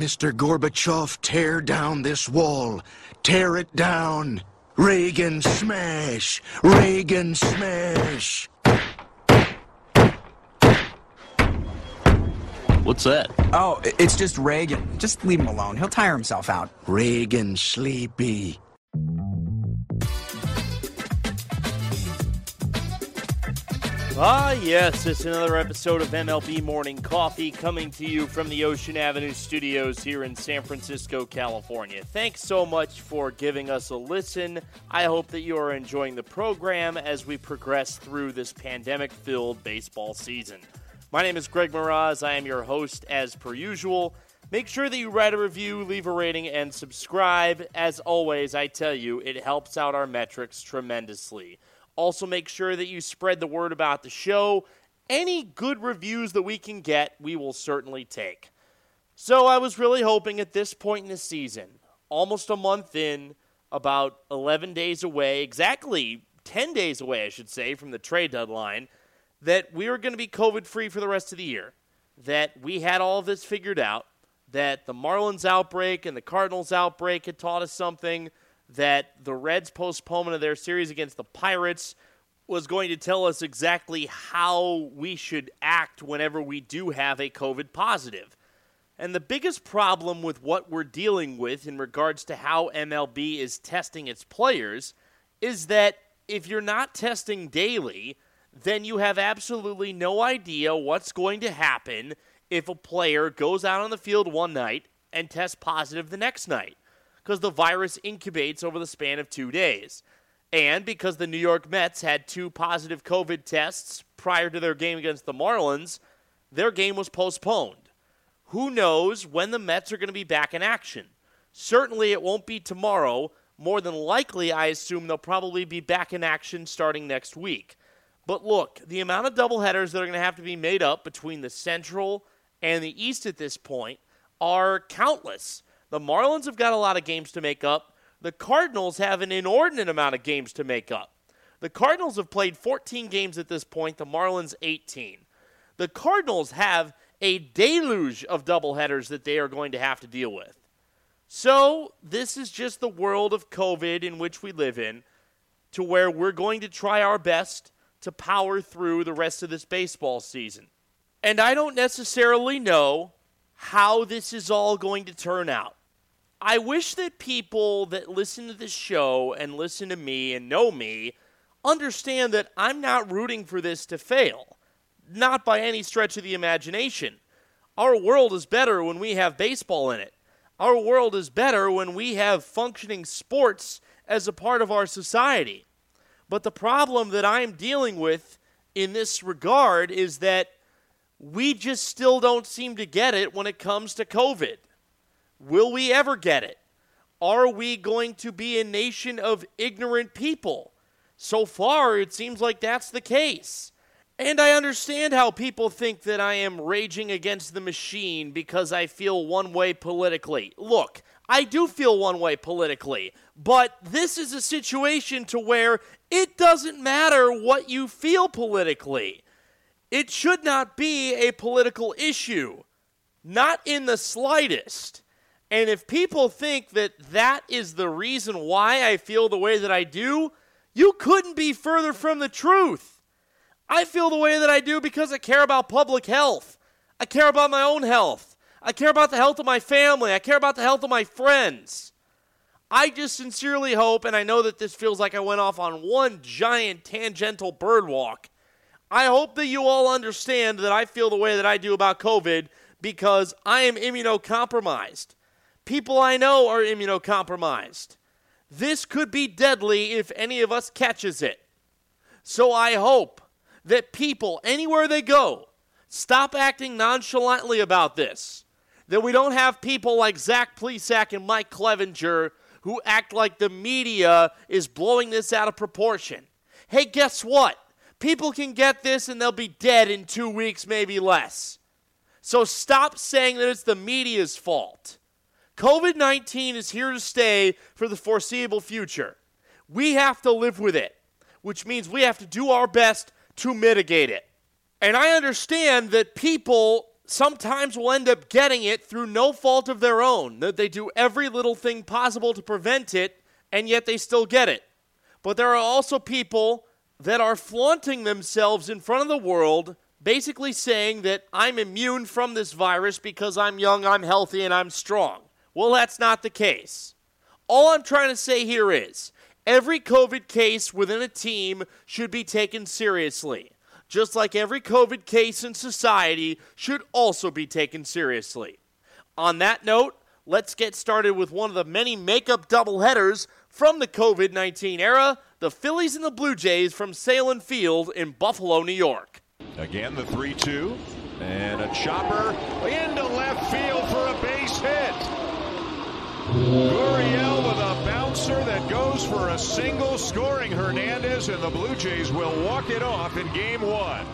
Mr. Gorbachev, tear down this wall. Tear it down. Reagan smash! Reagan smash! What's that? Oh, it's just Reagan. Just leave him alone. He'll tire himself out. Reagan sleepy. Ah, yes, it's another episode of MLB Morning Coffee coming to you from the Ocean Avenue studios here in San Francisco, California. Thanks so much for giving us a listen. I hope that you are enjoying the program as we progress through this pandemic filled baseball season. My name is Greg Moraz. I am your host as per usual. Make sure that you write a review, leave a rating, and subscribe. As always, I tell you, it helps out our metrics tremendously. Also, make sure that you spread the word about the show. Any good reviews that we can get, we will certainly take. So, I was really hoping at this point in the season, almost a month in, about 11 days away, exactly 10 days away, I should say, from the trade deadline, that we were going to be COVID free for the rest of the year. That we had all of this figured out. That the Marlins outbreak and the Cardinals outbreak had taught us something that the Reds' postponement of their series against the Pirates was going to tell us exactly how we should act whenever we do have a COVID positive. And the biggest problem with what we're dealing with in regards to how MLB is testing its players is that if you're not testing daily, then you have absolutely no idea what's going to happen if a player goes out on the field one night and tests positive the next night because the virus incubates over the span of two days. And because the New York Mets had two positive COVID tests prior to their game against the Marlins, their game was postponed. Who knows when the Mets are going to be back in action? Certainly, it won't be tomorrow. More than likely, I assume they'll probably be back in action starting next week. But look, the amount of doubleheaders that are going to have to be made up between the Central and the East at this point are countless. The Marlins have got a lot of games to make up. The Cardinals have an inordinate amount of games to make up. The Cardinals have played 14 games at this point, the Marlins 18. The Cardinals have a deluge of doubleheaders that they are going to have to deal with. So, this is just the world of COVID in which we live in, to where we're going to try our best to power through the rest of this baseball season. And I don't necessarily know how this is all going to turn out. I wish that people that listen to this show and listen to me and know me understand that I'm not rooting for this to fail. Not by any stretch of the imagination. Our world is better when we have baseball in it. Our world is better when we have functioning sports as a part of our society. But the problem that I'm dealing with in this regard is that we just still don't seem to get it when it comes to COVID. Will we ever get it? Are we going to be a nation of ignorant people? So far, it seems like that's the case. And I understand how people think that I am raging against the machine because I feel one way politically. Look, I do feel one way politically, but this is a situation to where it doesn't matter what you feel politically. It should not be a political issue, not in the slightest. And if people think that that is the reason why I feel the way that I do, you couldn't be further from the truth. I feel the way that I do because I care about public health. I care about my own health. I care about the health of my family. I care about the health of my friends. I just sincerely hope, and I know that this feels like I went off on one giant tangential bird walk. I hope that you all understand that I feel the way that I do about COVID because I am immunocompromised. People I know are immunocompromised. This could be deadly if any of us catches it. So I hope that people, anywhere they go, stop acting nonchalantly about this. That we don't have people like Zach Plesac and Mike Clevinger who act like the media is blowing this out of proportion. Hey, guess what? People can get this and they'll be dead in two weeks, maybe less. So stop saying that it's the media's fault. COVID 19 is here to stay for the foreseeable future. We have to live with it, which means we have to do our best to mitigate it. And I understand that people sometimes will end up getting it through no fault of their own. That they do every little thing possible to prevent it, and yet they still get it. But there are also people that are flaunting themselves in front of the world, basically saying that I'm immune from this virus because I'm young, I'm healthy, and I'm strong. Well, that's not the case. All I'm trying to say here is every COVID case within a team should be taken seriously, just like every COVID case in society should also be taken seriously. On that note, let's get started with one of the many makeup doubleheaders from the COVID 19 era the Phillies and the Blue Jays from Sahlen Field in Buffalo, New York. Again, the 3 2. And a chopper into left field for a base hit. Gurriel with a bouncer that goes for a single, scoring Hernandez, and the Blue Jays will walk it off in game one.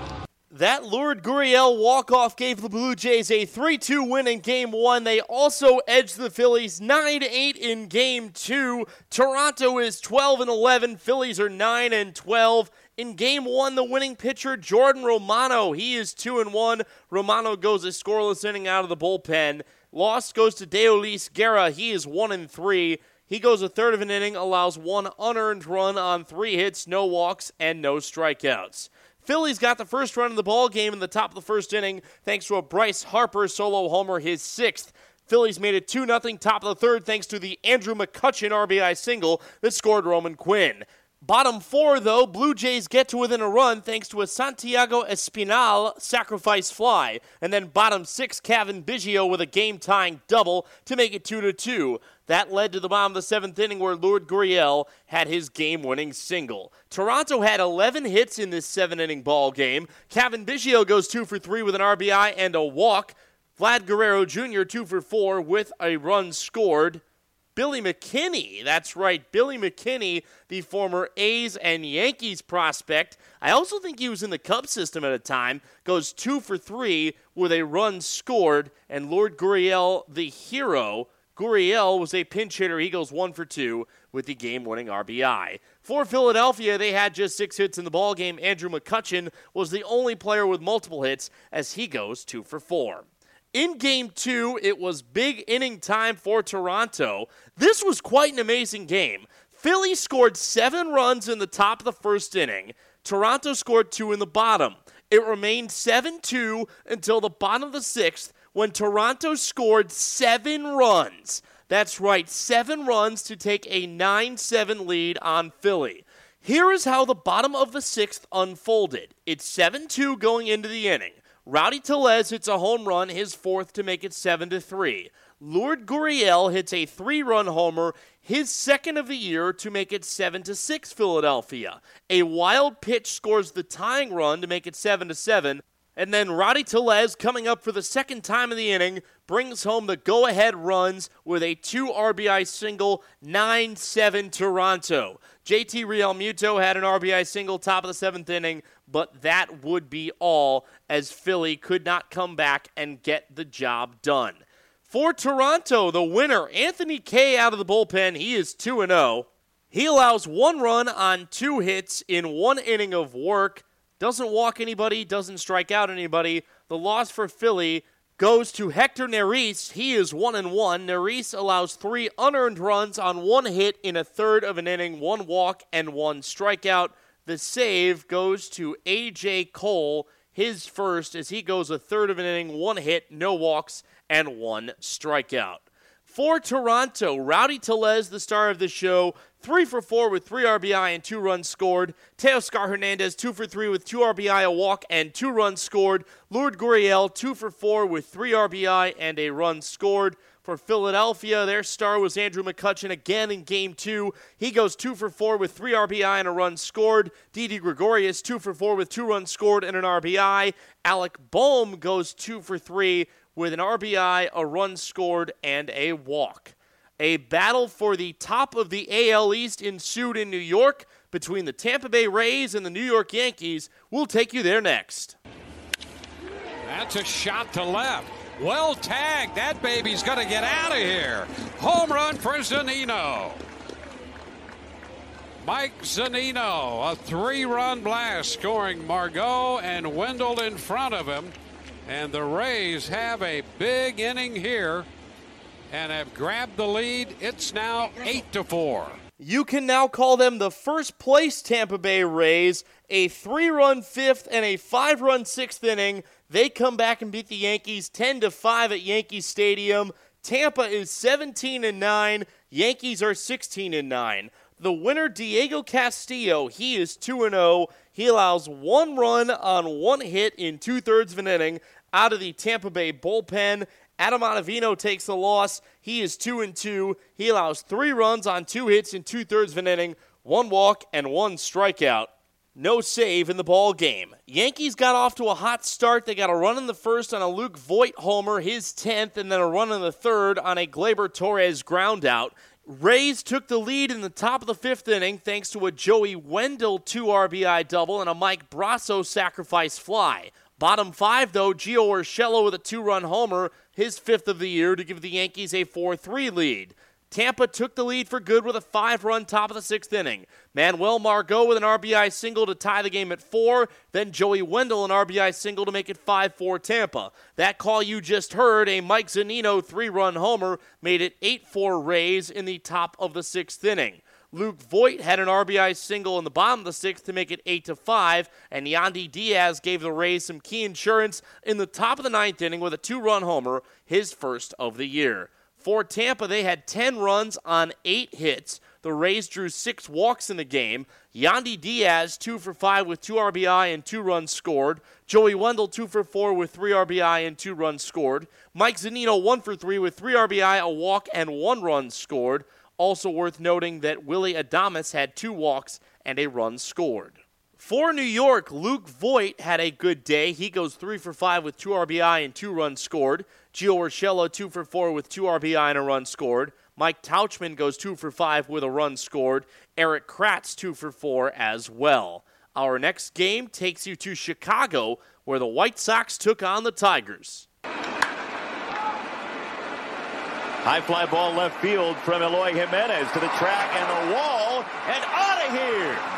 That Lourdes Gurriel walk-off gave the Blue Jays a 3-2 win in Game 1. They also edged the Phillies 9-8 in Game 2. Toronto is 12 and 11. Phillies are 9 and 12. In Game 1, the winning pitcher Jordan Romano, he is 2 and 1. Romano goes a scoreless inning out of the bullpen. Loss goes to Deolis Guerra. He is 1 and 3. He goes a third of an inning, allows one unearned run on three hits, no walks, and no strikeouts. Phillies got the first run of the ball game in the top of the first inning thanks to a Bryce Harper solo homer, his sixth. Phillies made it 2 0 top of the third thanks to the Andrew McCutchen RBI single that scored Roman Quinn. Bottom four, though, Blue Jays get to within a run thanks to a Santiago Espinal sacrifice fly. And then bottom six, Cavan Biggio with a game tying double to make it 2 to 2. That led to the bottom of the seventh inning where Lourdes Gurriel had his game winning single. Toronto had 11 hits in this seven inning ball game. Cavan Biggio goes two for three with an RBI and a walk. Vlad Guerrero Jr., two for four with a run scored. Billy McKinney, that's right, Billy McKinney, the former A's and Yankees prospect. I also think he was in the Cubs system at a time, goes two for three with a run scored. And Lourdes Gurriel, the hero, Gurriel was a pinch hitter. He goes one for two with the game-winning RBI. For Philadelphia, they had just six hits in the ball game. Andrew McCutchen was the only player with multiple hits as he goes two for four. In game two, it was big inning time for Toronto. This was quite an amazing game. Philly scored seven runs in the top of the first inning. Toronto scored two in the bottom. It remained 7 2 until the bottom of the sixth when Toronto scored seven runs. That's right, seven runs to take a 9 7 lead on Philly. Here is how the bottom of the sixth unfolded it's 7 2 going into the inning. Rowdy Tellez hits a home run, his fourth to make it 7 to 3. Lourdes Gurriel hits a three run homer, his second of the year to make it 7 to 6 Philadelphia. A wild pitch scores the tying run to make it 7 to 7. And then Rowdy Tellez, coming up for the second time in the inning, brings home the go ahead runs with a two RBI single, 9 7 Toronto. JT Realmuto had an RBI single top of the seventh inning, but that would be all as Philly could not come back and get the job done. For Toronto, the winner, Anthony Kay out of the bullpen, he is 2 0. He allows one run on two hits in one inning of work doesn't walk anybody, doesn't strike out anybody. The loss for Philly goes to Hector Neris. He is one and one. Neris allows three unearned runs on one hit in a third of an inning, one walk and one strikeout. The save goes to AJ Cole, his first, as he goes a third of an inning, one hit, no walks, and one strikeout. For Toronto, Rowdy Tellez, the star of the show, three for four with three RBI and two runs scored. Teoscar Hernandez, two for three with two RBI, a walk, and two runs scored. Lourdes Gurriel, two for four with three RBI and a run scored. For Philadelphia, their star was Andrew McCutchen again in game two. He goes two for four with three RBI and a run scored. Didi Gregorius, two for four with two runs scored and an RBI. Alec Bohm goes two for three with an RBI, a run scored, and a walk. A battle for the top of the AL East ensued in New York between the Tampa Bay Rays and the New York Yankees. We'll take you there next. That's a shot to left. Well tagged. That baby's going to get out of here. Home run for Zunino. Mike Zunino, a three run blast, scoring Margot and Wendle in front of him. And the Rays have a big inning here and have grabbed the lead. It's now 8 to 4. You can now call them the first place Tampa Bay Rays, a three run fifth and a five run sixth inning. They come back and beat the Yankees 10 to 5 at Yankee Stadium. Tampa is 17 and 9, Yankees are 16 and 9. The winner Diego Castillo, he is 2 and 0. He allows one run on one hit in two thirds of an inning out of the Tampa Bay bullpen. Adam Ottavino takes the loss. He is 2 and 2. He allows three runs on two hits in two thirds of an inning, one walk, and one strikeout. No save in the ball game. Yankees got off to a hot start. They got a run in the first on a Luke Voit homer, his 10th, and then a run in the third on a Gleyber Torres groundout. Rays took the lead in the top of the fifth inning thanks to a Joey Wendle 2 RBI double and a Mike Brosseau sacrifice fly. Bottom five, though, Gio Urshela with a two run homer, his fifth of the year, to give the Yankees a 4 3 lead. Tampa took the lead for good with a five run top of the sixth inning. Manuel Margot with an RBI single to tie the game at four. Then Joey Wendle an RBI single to make it 5 4 Tampa. That call you just heard, a Mike Zunino three run homer, made it 8 4 Rays in the top of the sixth inning. Luke Voit had an RBI single in the bottom of the sixth to make it 8 to 5, and Yandy Diaz gave the Rays some key insurance in the top of the ninth inning with a two run homer, his first of the year. For Tampa, they had 10 runs on 8 hits. The Rays drew 6 walks in the game. Yandy Diaz, 2 for 5 with 2 RBI and 2 runs scored. Joey Wendle, 2 for 4 with 3 RBI and 2 runs scored. Mike Zunino, 1 for 3 with 3 RBI, a walk, and 1 run scored. Also worth noting that Willy Adames had two walks and a run scored. For New York, Luke Voit had a good day. He goes 3 for 5 with 2 RBI and 2 runs scored. Gio Urshela 2 for 4 with 2 RBI and a run scored. Mike Tauchman goes 2 for 5 with a run scored. Erik Kratz 2 for 4 as well. Our next game takes you to Chicago, where the White Sox took on the Tigers. High fly ball left field from Eloy Jimenez to the track and the wall and out of here.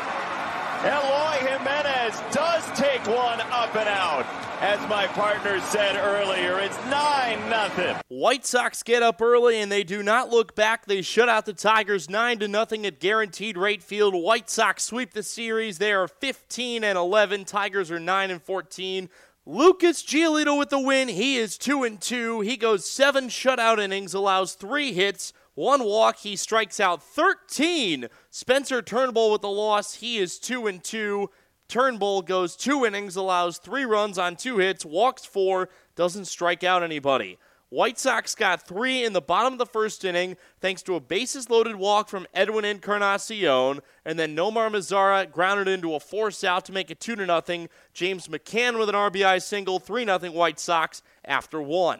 Eloy Jimenez does take one up and out. As my partner said earlier, it's 9 nothing. White Sox get up early and they do not look back. They shut out the Tigers 9 to nothing at guaranteed rate field. White Sox sweep the series. They are 15 and 11. Tigers are 9 and 14. Lucas Giolito with the win. He is 2 and 2. He goes 7 shutout innings, allows 3 hits, 1 walk. He strikes out 13. Spencer Turnbull with the loss. He is 2 and 2. Turnbull goes 2 innings, allows 3 runs on 2 hits, walks 4, doesn't strike out anybody. White Sox got three in the bottom of the first inning thanks to a bases loaded walk from Edwin Encarnacion, and then Nomar Mazara grounded into a force out to make it 2 0. James McCann with an RBI single, 3 0 White Sox after one.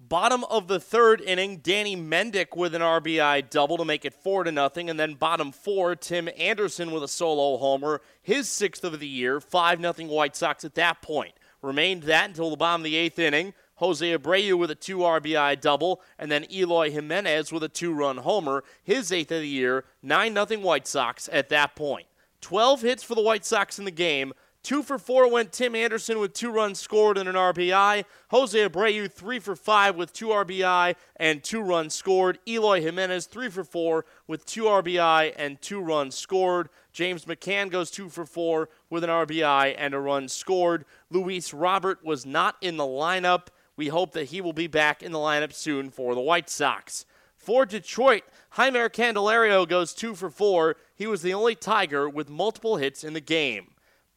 Bottom of the third inning, Danny Mendick with an RBI double to make it 4 to nothing, and then bottom four, Tim Anderson with a solo homer, his sixth of the year, 5 0 White Sox at that point. Remained that until the bottom of the eighth inning. Jose Abreu with a two RBI double, and then Eloy Jimenez with a two run homer, his eighth of the year, 9 0 White Sox at that point. 12 hits for the White Sox in the game. Two for four went Tim Anderson with two runs scored and an RBI. Jose Abreu, three for five with two RBI and two runs scored. Eloy Jimenez, three for four with two RBI and two runs scored. James McCann goes two for four with an RBI and a run scored. Luis Robert was not in the lineup. We hope that he will be back in the lineup soon for the White Sox. For Detroit, Jeimer Candelario goes two for four. He was the only Tiger with multiple hits in the game.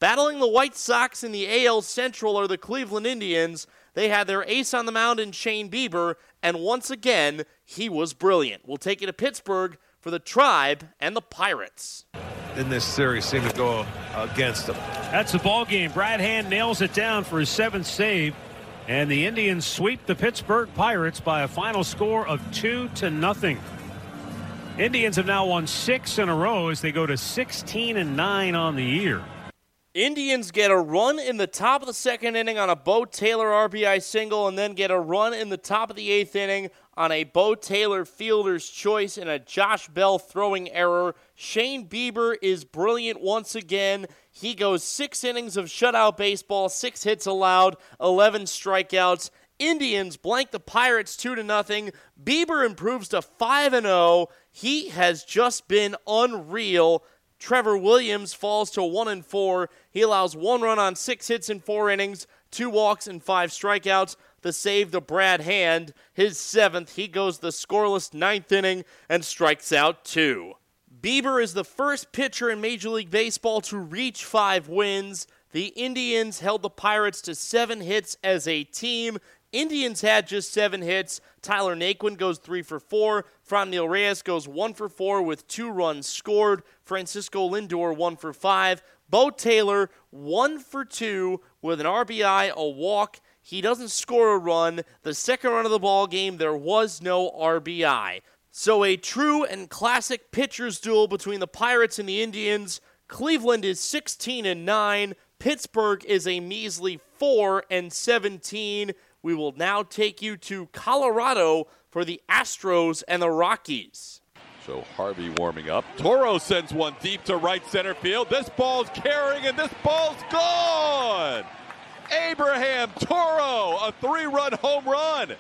Battling the White Sox in the AL Central are the Cleveland Indians. They had their ace on the mound in Shane Bieber, and once again, he was brilliant. We'll take you to Pittsburgh for the Tribe and the Pirates. In this series, seem to go against them. That's the ball game. Brad Hand nails it down for his seventh save. And the Indians sweep the Pittsburgh Pirates by a final score of two to nothing. Indians have now won six in a row as they go to 16 and nine on the year. Indians get a run in the top of the second inning on a Beau Taylor RBI single, and then get a run in the top of the eighth inning on a Beau Taylor fielder's choice and a Josh Bell throwing error. Shane Bieber is brilliant once again. He goes six innings of shutout baseball, six hits allowed, 11 strikeouts. Indians blank the Pirates 2 to nothing. Bieber improves to 5 and 0. He has just been unreal. Trevor Williams falls to 1 and 4. He allows one run on 6 hits in 4 innings, 2 walks and 5 strikeouts. The save to Brad Hand, his 7th. He goes the scoreless ninth inning and strikes out 2. Bieber is the first pitcher in Major League Baseball to reach 5 wins. The Indians held the Pirates to 7 hits as a team. Indians had just seven hits. Tyler Naquin goes three for four. Franmil Reyes goes one for four with two runs scored. Francisco Lindor one for five. Beau Taylor one for two with an RBI, a walk. He doesn't score a run. The second run of the ball game, there was no RBI. So a true and classic pitchers duel between the Pirates and the Indians. Cleveland is 16 and 9. Pittsburgh is a measly 4 and 17. We will now take you to Colorado for the Astros and the Rockies. So Harvey warming up. Toro sends one deep to right center field. This ball's carrying and this ball's gone. Abraham Toro, a three run home run.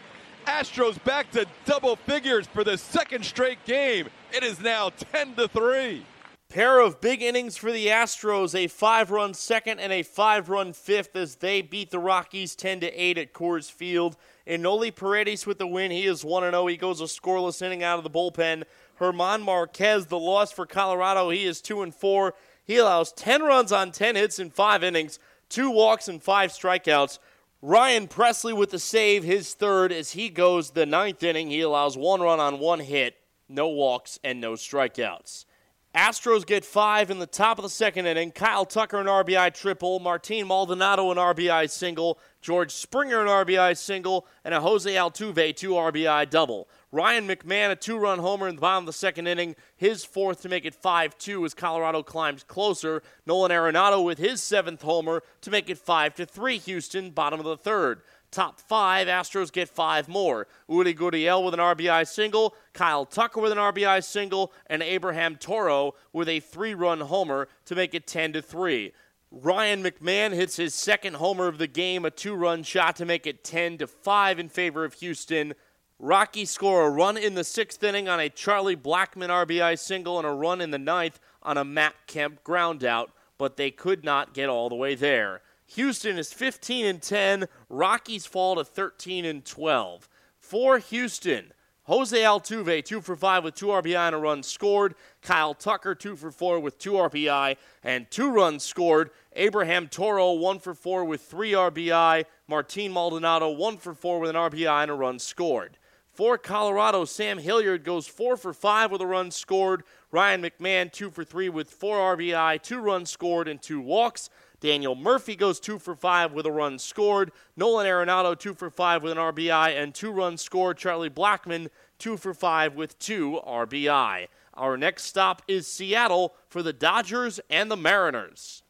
Astros back to double figures for the second straight game. It is now 10 to 3. Pair of big innings for the Astros, a five run second and a five run fifth as they beat the Rockies 10 to 8 at Coors Field. Enoli Paredes with the win. He is 1 0. He goes a scoreless inning out of the bullpen. German Marquez, the loss for Colorado. He is 2 and 4. He allows 10 runs on 10 hits in five innings, two walks and five strikeouts. Ryan Pressly with the save, his third, as he goes the ninth inning. He allows one run on one hit, no walks, and no strikeouts. Astros get five in the top of the second inning. Kyle Tucker an RBI triple, Martin Maldonado an RBI single, George Springer an RBI single, and a Jose Altuve two RBI double. Ryan McMahon a two-run homer in the bottom of the second inning, his fourth to make it 5-2 as Colorado climbs closer. Nolan Arenado with his seventh homer to make it 5-3 Houston, bottom of the third. Top five, Astros get five more. Yuli Gurriel with an RBI single, Kyle Tucker with an RBI single, and Abraham Toro with a three-run homer to make it 10 to 3. Ryan McMahon hits his second homer of the game, a two-run shot to make it 10 to 5 in favor of Houston. Rocky score a run in the sixth inning on a Charlie Blackmon RBI single and a run in the ninth on a Matt Kemp groundout, but they could not get all the way there. Houston is 15 and 10. Rockies fall to 13 and 12. For Houston, Jose Altuve, 2 for 5 with 2 RBI and a run scored. Kyle Tucker, 2 for 4 with 2 RBI and 2 runs scored. Abraham Toro, 1 for 4 with 3 RBI. Martin Maldonado, 1 for 4 with an RBI and a run scored. For Colorado, Sam Hilliard goes 4 for 5 with a run scored. Ryan McMahon, 2 for 3 with 4 RBI, 2 runs scored, and 2 walks. Daniel Murphy goes two for five with a run scored. Nolan Arenado, two for five with an RBI and two runs scored. Charlie Blackmon, two for five with two RBI. Our next stop is Seattle for the Dodgers and the Mariners.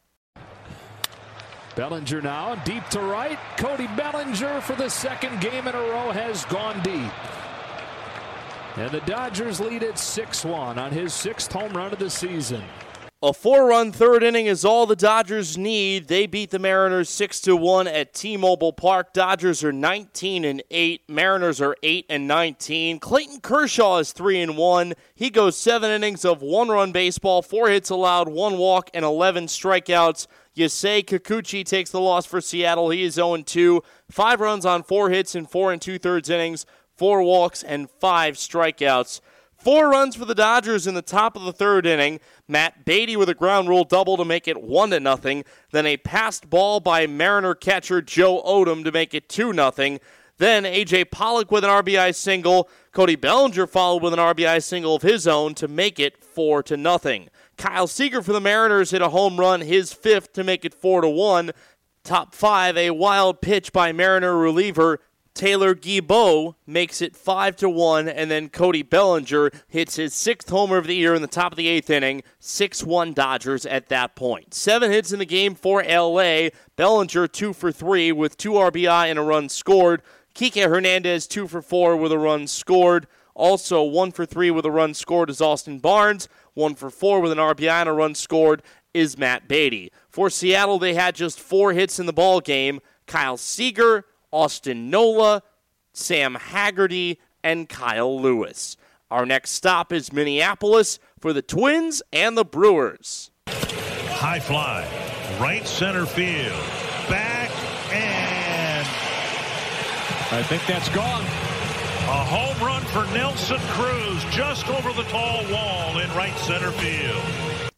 Bellinger now deep to right. Cody Bellinger for the second game in a row has gone deep. And the Dodgers lead at 6 1 on his sixth home run of the season. A four-run third inning is all the Dodgers need. They beat the Mariners six to one at T-Mobile Park. Dodgers are 19 and eight. Mariners are eight and 19. Clayton Kershaw is three and one. He goes seven innings of one-run baseball, four hits allowed, one walk, and 11 strikeouts. Yusei Kikuchi takes the loss for Seattle. He is 0 2. Five runs on four hits in four and two-thirds innings, four walks, and five strikeouts. Four runs for the Dodgers in the top of the third inning. Matt Beaty with a ground rule double to make it one to nothing. Then a passed ball by Mariner catcher Joe Odom to make it two nothing. Then AJ Pollock with an RBI single. Cody Bellinger followed with an RBI single of his own to make it four to nothing. Kyle Seager for the Mariners hit a home run, his fifth to make it four to one. Top five, a wild pitch by Mariner reliever Taylor Guilbeau makes it five to one, and then Cody Bellinger hits his sixth homer of the year in the top of the eighth inning. Six one Dodgers at that point. Seven hits in the game for LA. Bellinger two for three with two RBI and a run scored. Kike Hernandez two for four with a run scored. Also one for three with a run scored is Austin Barnes. One for four with an RBI and a run scored is Matt Beaty. For Seattle, they had just four hits in the ball game. Kyle Seager, Austin Nola, Sam Haggerty, and Kyle Lewis. Our next stop is Minneapolis for the Twins and the Brewers. High fly, right center field, back and I think that's gone. A home run for Nelson Cruz just over the tall wall in right center field.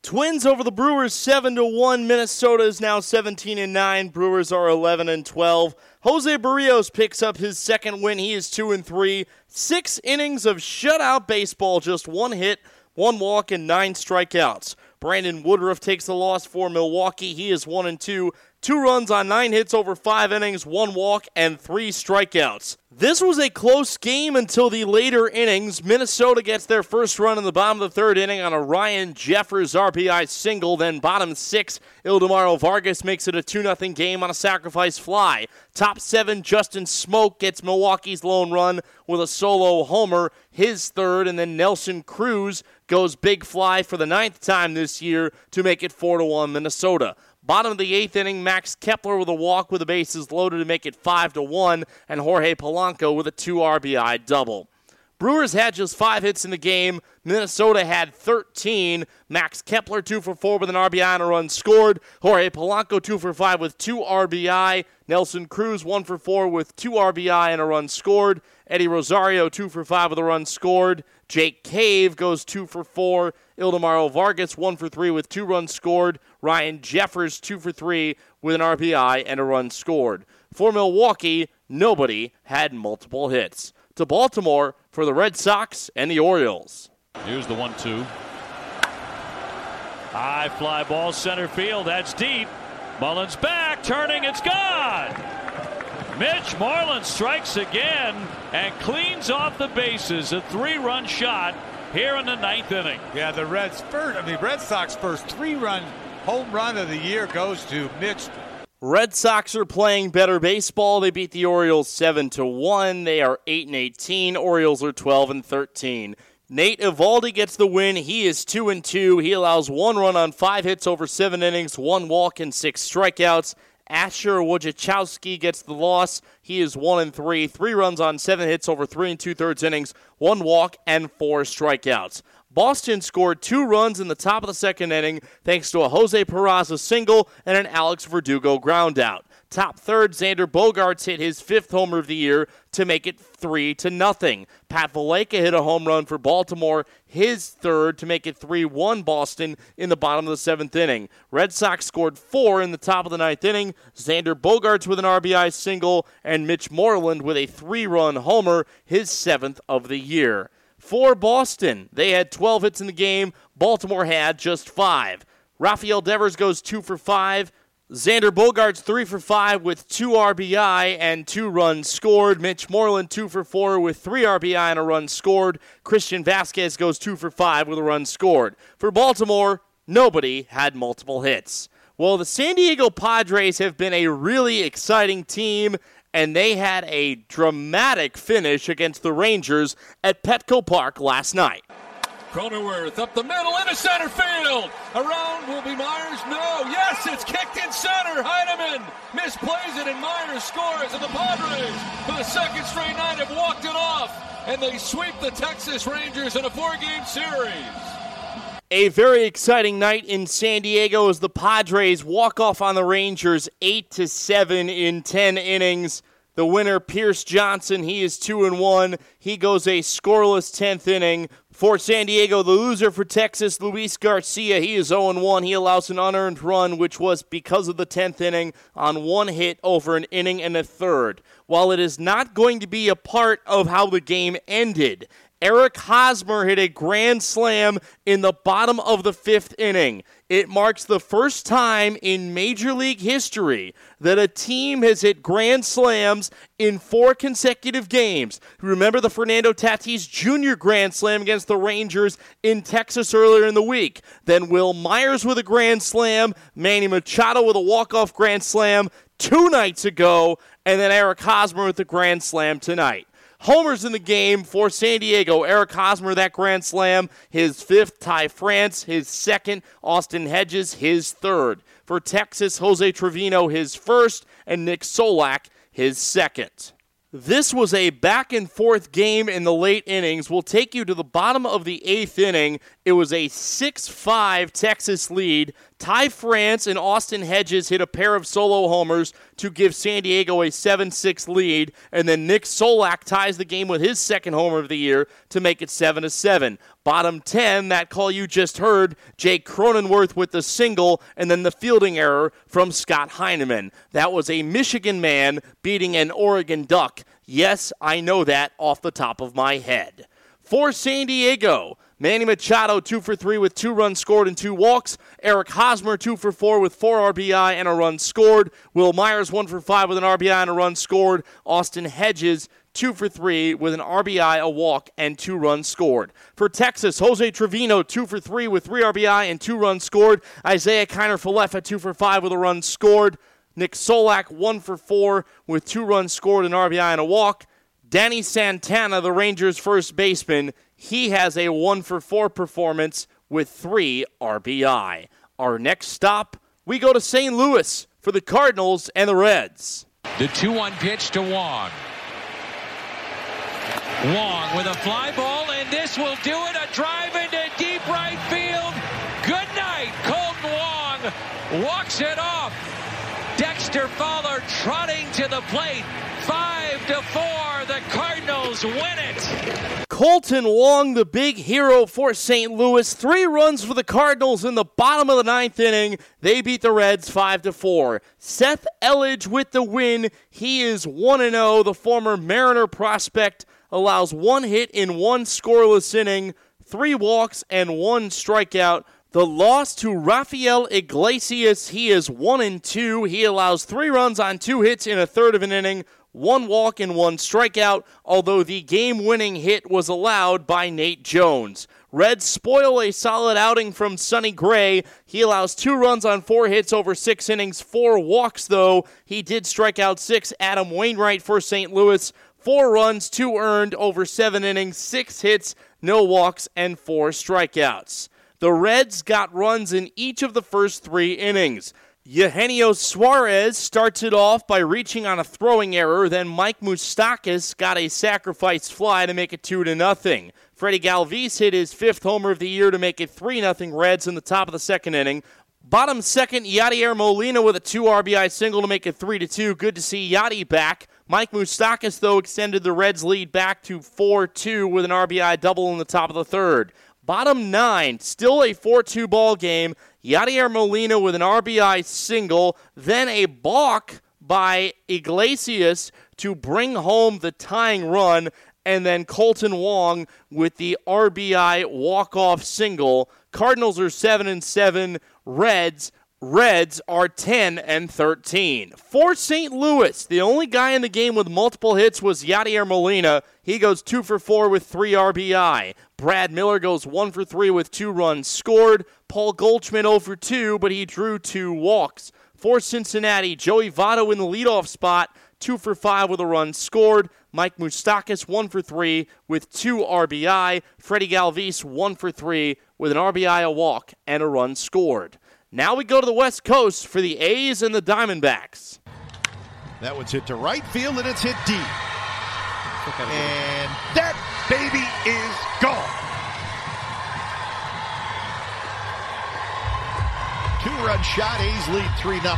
Twins over the Brewers 7 to 1. Minnesota is now 17 and 9. Brewers are 11 and 12. Jose Berrios picks up his second win. He is 2 and 3. 6 innings of shutout baseball, just one hit, one walk and 9 strikeouts. Brandon Woodruff takes the loss for Milwaukee. He is 1 and 2. Two runs on nine hits over five innings, one walk, and three strikeouts. This was a close game until the later innings. Minnesota gets their first run in the bottom of the third inning on a Ryan Jeffers RBI single. Then, bottom six, Ildemaro Vargas makes it a 2 0 game on a sacrifice fly. Top seven, Justin Smoak gets Milwaukee's lone run with a solo homer, his third, and then Nelson Cruz goes big fly for the ninth time this year to make it 4 1 Minnesota. Bottom of the eighth inning, Max Kepler with a walk with the bases loaded to make it 5 to 1, and Jorge Polanco with a 2 RBI double. Brewers had just five hits in the game. Minnesota had 13. Max Kepler, 2 for 4 with an RBI and a run scored. Jorge Polanco, 2 for 5 with 2 RBI. Nelson Cruz, 1 for 4 with 2 RBI and a run scored. Eddie Rosario, 2 for 5 with a run scored. Jake Cave goes 2 for 4. Ildemaro Vargas, 1 for 3 with 2 runs scored. Ryan Jeffers, 2 for 3 with an RBI and a run scored. For Milwaukee, nobody had multiple hits. To Baltimore for the Red Sox and the Orioles. Here's the 1 2. High fly ball center field. That's deep. Mullins back, turning, it's gone. Mitch Moreland strikes again and cleans off the bases. A three run shot here in the ninth inning. Yeah, the Reds first, I mean, Red Sox first three run home run of the year goes to Mitch. Red Sox are playing better baseball. They beat the Orioles 7 to 1. They are 8 and 18. Orioles are 12 and 13. Nate Eovaldi gets the win. He is 2 and 2. He allows one run on 5 hits over 7 innings, one walk and 6 strikeouts. Asher Wojciechowski gets the loss. He is one and three, three runs on seven hits over three and two thirds innings, one walk and four strikeouts. Boston scored two runs in the top of the second inning thanks to a Jose Peraza single and an Alex Verdugo groundout. Top third, Xander Bogaerts hit his fifth homer of the year to make it three to nothing. Pat Valaika hit a home run for Baltimore, his third to make it 3-1 Boston in the bottom of the seventh inning. Red Sox scored four in the top of the ninth inning. Xander Bogaerts with an RBI single and Mitch Moreland with a three-run homer, his seventh of the year. For Boston, they had 12 hits in the game. Baltimore had just five. Rafael Devers goes two for five. Xander Bogaerts three for five with two RBI and two runs scored. Mitch Moreland two for four with three RBI and a run scored. Christian Vazquez goes two for five with a run scored. For Baltimore, nobody had multiple hits. Well, the San Diego Padres have been a really exciting team, and they had a dramatic finish against the Rangers at Petco Park last night. Cronenworth up the middle into center field. Around will be Myers. No. Yes, it's kicked in center. Heineman misplays it and Myers scores. And the Padres, for the second straight night, have walked it off. And they sweep the Texas Rangers in a four game series. A very exciting night in San Diego as the Padres walk off on the Rangers 8 to 7 in 10 innings. The winner, Pierce Johnson, he is 2 and 1. He goes a scoreless 10th inning. For San Diego, the loser for Texas, Luis Garcia, he is 0 1. He allows an unearned run, which was because of the 10th inning, on one hit over an inning and a third. While it is not going to be a part of how the game ended, Eric Hosmer hit a grand slam in the bottom of the fifth inning. It marks the first time in Major League history that a team has hit grand slams in four consecutive games. Remember the Fernando Tatis Jr. grand slam against the Rangers in Texas earlier in the week. Then Wil Myers with a grand slam, Manny Machado with a walk-off grand slam two nights ago, and then Eric Hosmer with a grand slam tonight homers in the game for San Diego. Eric Hosmer, that grand slam, his fifth. Ty France, his second. Austin Hedges, his third. For Texas, Jose Trevino, his first. And Nick Solak, his second. This was a back and forth game in the late innings. We'll take you to the bottom of the eighth inning. It was a 6 5 Texas lead. Ty France and Austin Hedges hit a pair of solo homers to give San Diego a 7 6 lead, and then Nick Solak ties the game with his second homer of the year to make it 7 7. Bottom 10, that call you just heard, Jake Cronenworth with the single, and then the fielding error from Scott Heineman. That was a Michigan man beating an Oregon Duck. Yes, I know that off the top of my head. For San Diego, Manny Machado, two for three with two runs scored and two walks. Eric Hosmer, two for four with four RBI and a run scored. Wil Myers, one for five with an RBI and a run scored. Austin Hedges, two for three with an RBI, a walk, and two runs scored. For Texas, Jose Trevino, two for three with three RBI and two runs scored. Isiah Kiner Falefa, two for five with a run scored. Nick Solak, one for four with two runs scored, an RBI, and a walk. Danny Santana, the Rangers' first baseman, he has a one for four performance with three RBI. Our next stop, we go to St. Louis for the Cardinals and the Reds. The 2 1 pitch to Wong. Wong with a fly ball, and this will do it. A drive into deep right field. Good night. Kolten Wong walks it off. Dexter Fowler trotting to the plate. Five to four. The Cardinals win it. Kolten Wong, the big hero for St. Louis. Three runs for the Cardinals in the bottom of the ninth inning. They beat the Reds 5 to 4. Seth Elledge with the win. He is 1 and 0. The former Mariner prospect allows one hit in one scoreless inning, three walks, and one strikeout. The loss to Rafael Iglesias, he is 1 and 2. He allows three runs on two hits in a third of an inning, one walk and one strikeout, although the game winning hit was allowed by Nate Jones. Reds spoil a solid outing from Sonny Gray. He allows two runs on four hits over six innings, four walks, though. He did strike out six. Adam Wainwright for St. Louis, four runs, two earned over seven innings, six hits, no walks, and four strikeouts. The Reds got runs in each of the first three innings. Eugenio Suarez starts it off by reaching on a throwing error. Then Mike Moustakas got a sacrifice fly to make it 2 to nothing. Freddie Galvis hit his fifth homer of the year to make it 3 0 Reds in the top of the second inning. Bottom second, Yadier Molina with a 2 RBI single to make it 3 to 2. Good to see Yadi back. Mike Moustakas, though, extended the Reds' lead back to 4 2 with an RBI double in the top of the third. Bottom nine, still a 4 2 ball game. Yadier Molina with an RBI single, then a balk by Iglesias to bring home the tying run, and then Kolten Wong with the RBI walk-off single. Cardinals are 7 and 7, Reds Reds are 10 and 13. For St. Louis, the only guy in the game with multiple hits was Yadier Molina. He goes 2 for 4 with 3 RBI. Brad Miller goes 1 for 3 with 2 runs scored. Paul Goldschmidt 0 for 2, but he drew 2 walks. For Cincinnati, Joey Votto in the leadoff spot, 2 for 5 with a run scored. Mike Moustakas 1 for 3 with 2 RBI. Freddie Galvis 1 for 3 with an RBI, a walk, and a run scored. Now we go to the West Coast for the A's and the Diamondbacks. That one's hit to right field and it's hit deep. And that baby is gone. Two run shot, A's lead 3 0.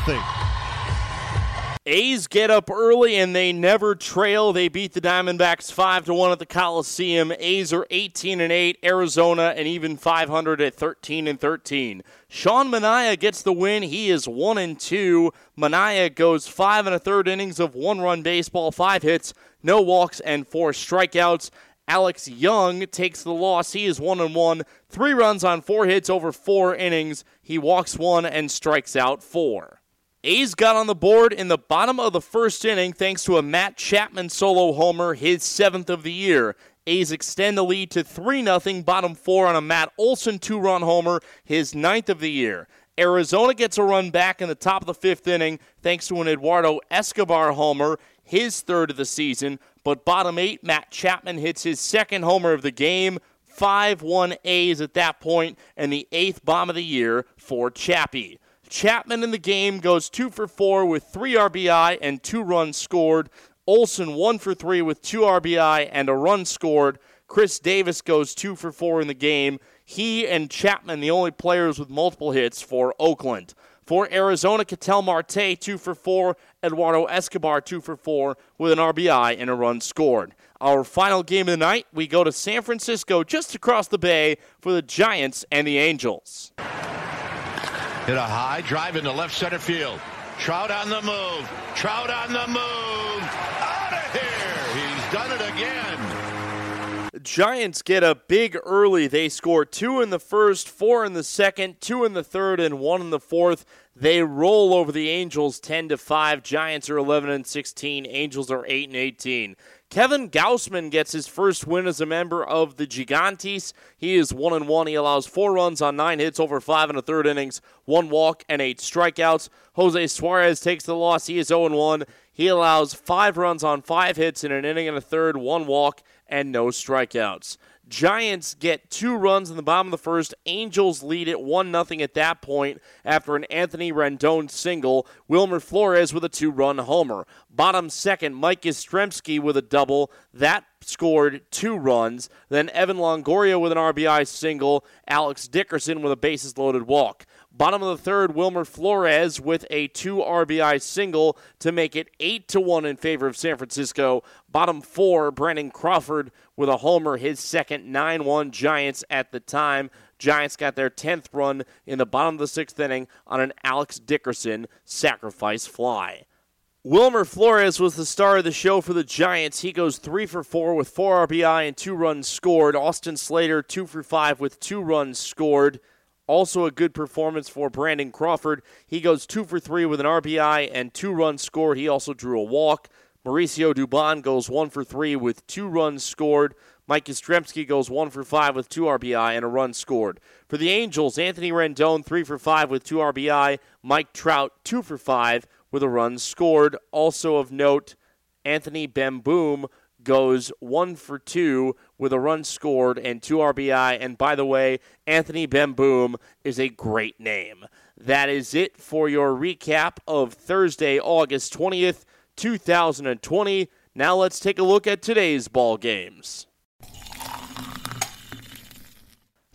A's get up early and they never trail. They beat the Diamondbacks 5 to 1 at the Coliseum. A's are 18 and 8, Arizona and even 500 at 13 and 13. Sean Manaea gets the win. He is 1 and 2. Manaea goes 5 and a third innings of one-run baseball, 5 hits, no walks and 4 strikeouts. Alex Young takes the loss. He is one and one, three runs on four hits over four innings. He walks one and strikes out four. A's got on the board in the bottom of the first inning thanks to a Matt Chapman solo homer, his seventh of the year. A's extend the lead to 3 0, bottom four on a Matt Olson two run homer, his ninth of the year. Arizona gets a run back in the top of the fifth inning thanks to an Eduardo Escobar homer, his third of the season. But bottom eight, Matt Chapman hits his second homer of the game. 5 1 A's at that point, and the eighth bomb of the year for Chappie. Chapman in the game goes two for four with three RBI and two runs scored. Olson one for three with two RBI and a run scored. Khris Davis goes two for four in the game. He and Chapman, the only players with multiple hits for Oakland. For Arizona, Ketel Marte, two for four. Eduardo Escobar, two for four, with an RBI and a run scored. Our final game of the night, we go to San Francisco, just across the bay, for the Giants and the Angels. Hit a high drive into left center field. Trout on the move. Trout on the move. Out of here. He's done it again. Giants get a big early. They score two in the first, four in the second, two in the third, and one in the fourth. They roll over the Angels 10 to 5. Giants are 11 and 16. Angels are 8 and 18. Kevin Gausman gets his first win as a member of the Gigantes. He is 1 and 1. He allows 4 runs on 9 hits over 5 and a third innings, 1 walk and 8 strikeouts. Jose Suarez takes the loss. He is 0 and 1. He allows 5 runs on 5 hits in an inning and a third, 1 walk and no strikeouts. Giants get two runs in the bottom of the first. Angels lead it 1 0 at that point after an Anthony Rendon single. Wilmer Flores with a two run homer. Bottom second, Mike Yastrzemski with a double. That scored two runs. Then Evan Longoria with an RBI single. Alex Dickerson with a bases loaded walk. Bottom of the third, Wilmer Flores with a two RBI single to make it 8 to 1 in favor of San Francisco. Bottom four, Brandon Crawford with a homer, his second 9 1 Giants at the time. Giants got their 10th run in the bottom of the sixth inning on an Alex Dickerson sacrifice fly. Wilmer Flores was the star of the show for the Giants. He goes three for four with four RBI and two runs scored. Austin Slater, two for five with two runs scored. Also, a good performance for Brandon Crawford. He goes two for three with an RBI and two runs scored. He also drew a walk. Mauricio Dubon goes one for three with two runs scored. Mike Yastrzemski goes one for five with two RBI and a run scored. For the Angels, Anthony Rendon three for five with two RBI. Mike Trout two for five with a run scored. Also of note, Anthony Bemboom goes one for two with a run scored and two RBI. And by the way, Anthony Bemboom is a great name. That is it for your recap of Thursday, August 20th, 2020. Now let's take a look at today's ball games.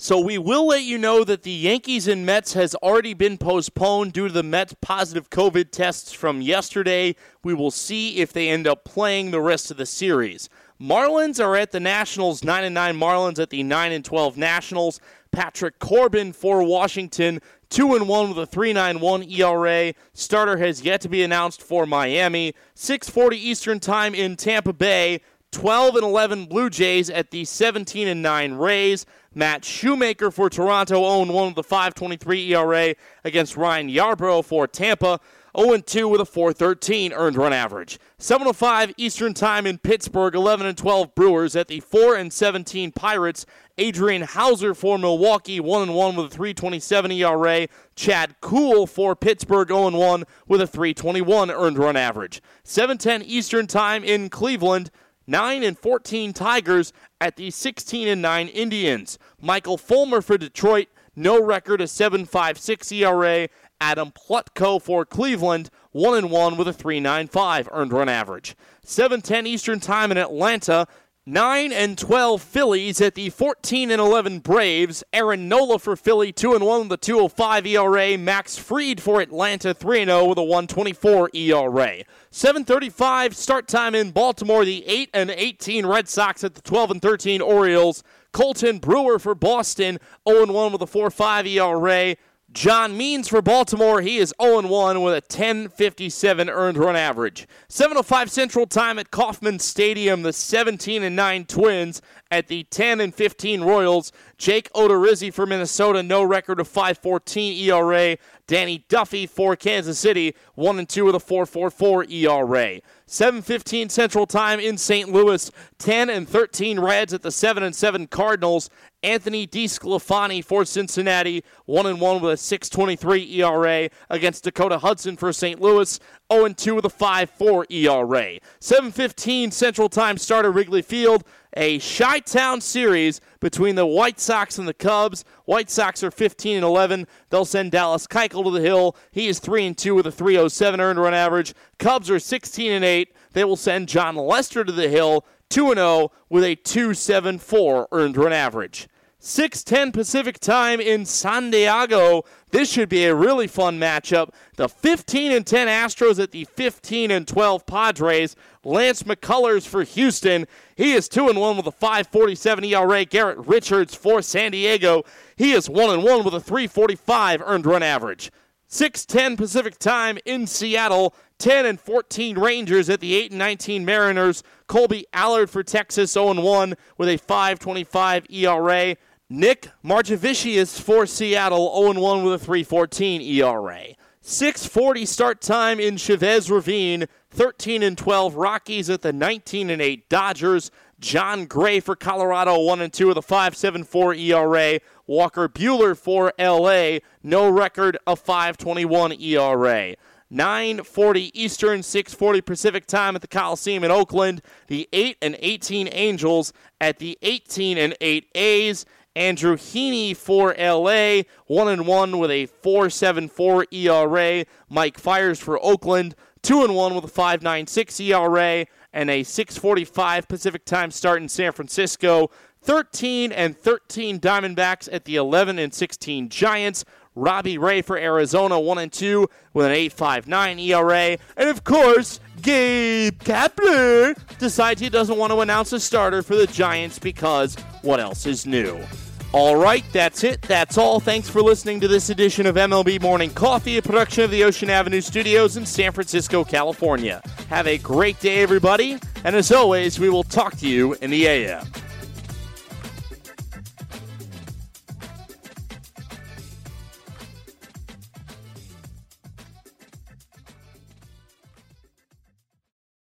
So we will let you know that the Yankees and Mets has already been postponed due to the Mets positive COVID tests from yesterday. We will see if they end up playing the rest of the series. Marlins are at the Nationals, 9 and 9 Marlins at the 9 and 12 Nationals. Patrick Corbin for Washington, 2 and 1 with a 3.91 ERA. Starter has yet to be announced for Miami. 6:40 Eastern Time in Tampa Bay. 12 and 11 Blue Jays at the 17 and 9 Rays. Matt Shoemaker for Toronto 0 1 with a 5.23 ERA against Ryan Yarbrough for Tampa. 0 2 with a 4.13 earned run average. 7:05 Eastern Time in Pittsburgh. 11 and 12 Brewers at the 4 and 17 Pirates. Adrian Houser for Milwaukee, 1 1 with a 3.27 ERA. Chad Kuhl for Pittsburgh, 0 1 with a 3.21 earned run average. 7:10 Eastern Time in Cleveland. 9 and 14 Tigers at the 16 and 9 Indians. Michael Fulmer for Detroit, no record, a 7.56 ERA. Adam Plutko for Cleveland, 1 and 1 with a 3.95 earned run average. 7:10 Eastern Time in Atlanta. 9 and 12 Phillies at the 14 and 11 Braves. Aaron Nola for Philly, 2 and 1 with a 205 ERA. Max Fried for Atlanta, 3 and 0 with a 124 ERA. 7:35 start time in Baltimore. The 8 and 18 Red Sox at the 12 and 13 Orioles. Colten Brewer for Boston, 0 and 1 with a 4.5 ERA. John Means for Baltimore. He is 0 1 with a 10.57 earned run average. 7.05 Central Time at Kauffman Stadium. The 17 and 9 Twins at the 10 and 15 Royals. Jake Odorizzi for Minnesota, no record of 5.14 ERA. Danny Duffy for Kansas City, 1 and 2 with a 4.44 ERA. 7:15 Central Time in St. Louis. 10 and 13 Reds at the 7 and 7 Cardinals. Anthony DeSclafani for Cincinnati, 1 and 1 with a 6.23 ERA against Dakota Hudson for St. Louis, 0 and 2 with a 5.4 ERA. 7:15 Central Time start at Wrigley Field a Chi-Town series between the White Sox and the Cubs. White Sox are 15 and 11. They'll send Dallas Keuchel to the hill. He is 3 and 2 with a 307 earned run average. Cubs are 16 and 8. They will send Jon Lester to the hill, 2 and 0 with a 274 earned run average. 6:10 Pacific Time in San Diego. This should be a really fun matchup. The 15 and 10 Astros at the 15 and 12 Padres. Lance McCullers for Houston. He is 2 and 1 with a 5.47 ERA. Garrett Richards for San Diego. He is 1 and 1 with a 3.45 earned run average. 6:10 Pacific Time in Seattle. 10 and 14 Rangers at the 8 and 19 Mariners. Kolby Allard for Texas 0 and 1 with a 5.25 ERA. Nick Margevicius for Seattle 0 and 1 with a 3.14 ERA. 6:40 start time in Chavez Ravine. 13 and 12 Rockies at the 19 and 8 Dodgers. Jon Gray for Colorado 1 and 2 with a 5.74 ERA. Walker Buehler for LA, no record of 5.21 ERA. 9:40 Eastern, 6:40 Pacific time at the Coliseum in Oakland. The 8 and 18 Angels at the 18 and 8 A's. Andrew Heaney for LA, 1 and 1 with a 4.74 ERA. Mike Fiers for Oakland, 2 and 1 with a 5.96 ERA and a 6:45 Pacific time start in San Francisco. 13 and 13 Diamondbacks at the 11 and 16 Giants. Robbie Ray for Arizona, 1 and 2 with an 8.59 ERA. And of course, Gabe Kapler decides he doesn't want to announce a starter for the Giants because what else is new? All right, that's it. That's all. Thanks for listening to this edition of MLB Morning Coffee, a production of the Ocean Avenue Studios in San Francisco, California. Have a great day, everybody. And as always, we will talk to you in the AM.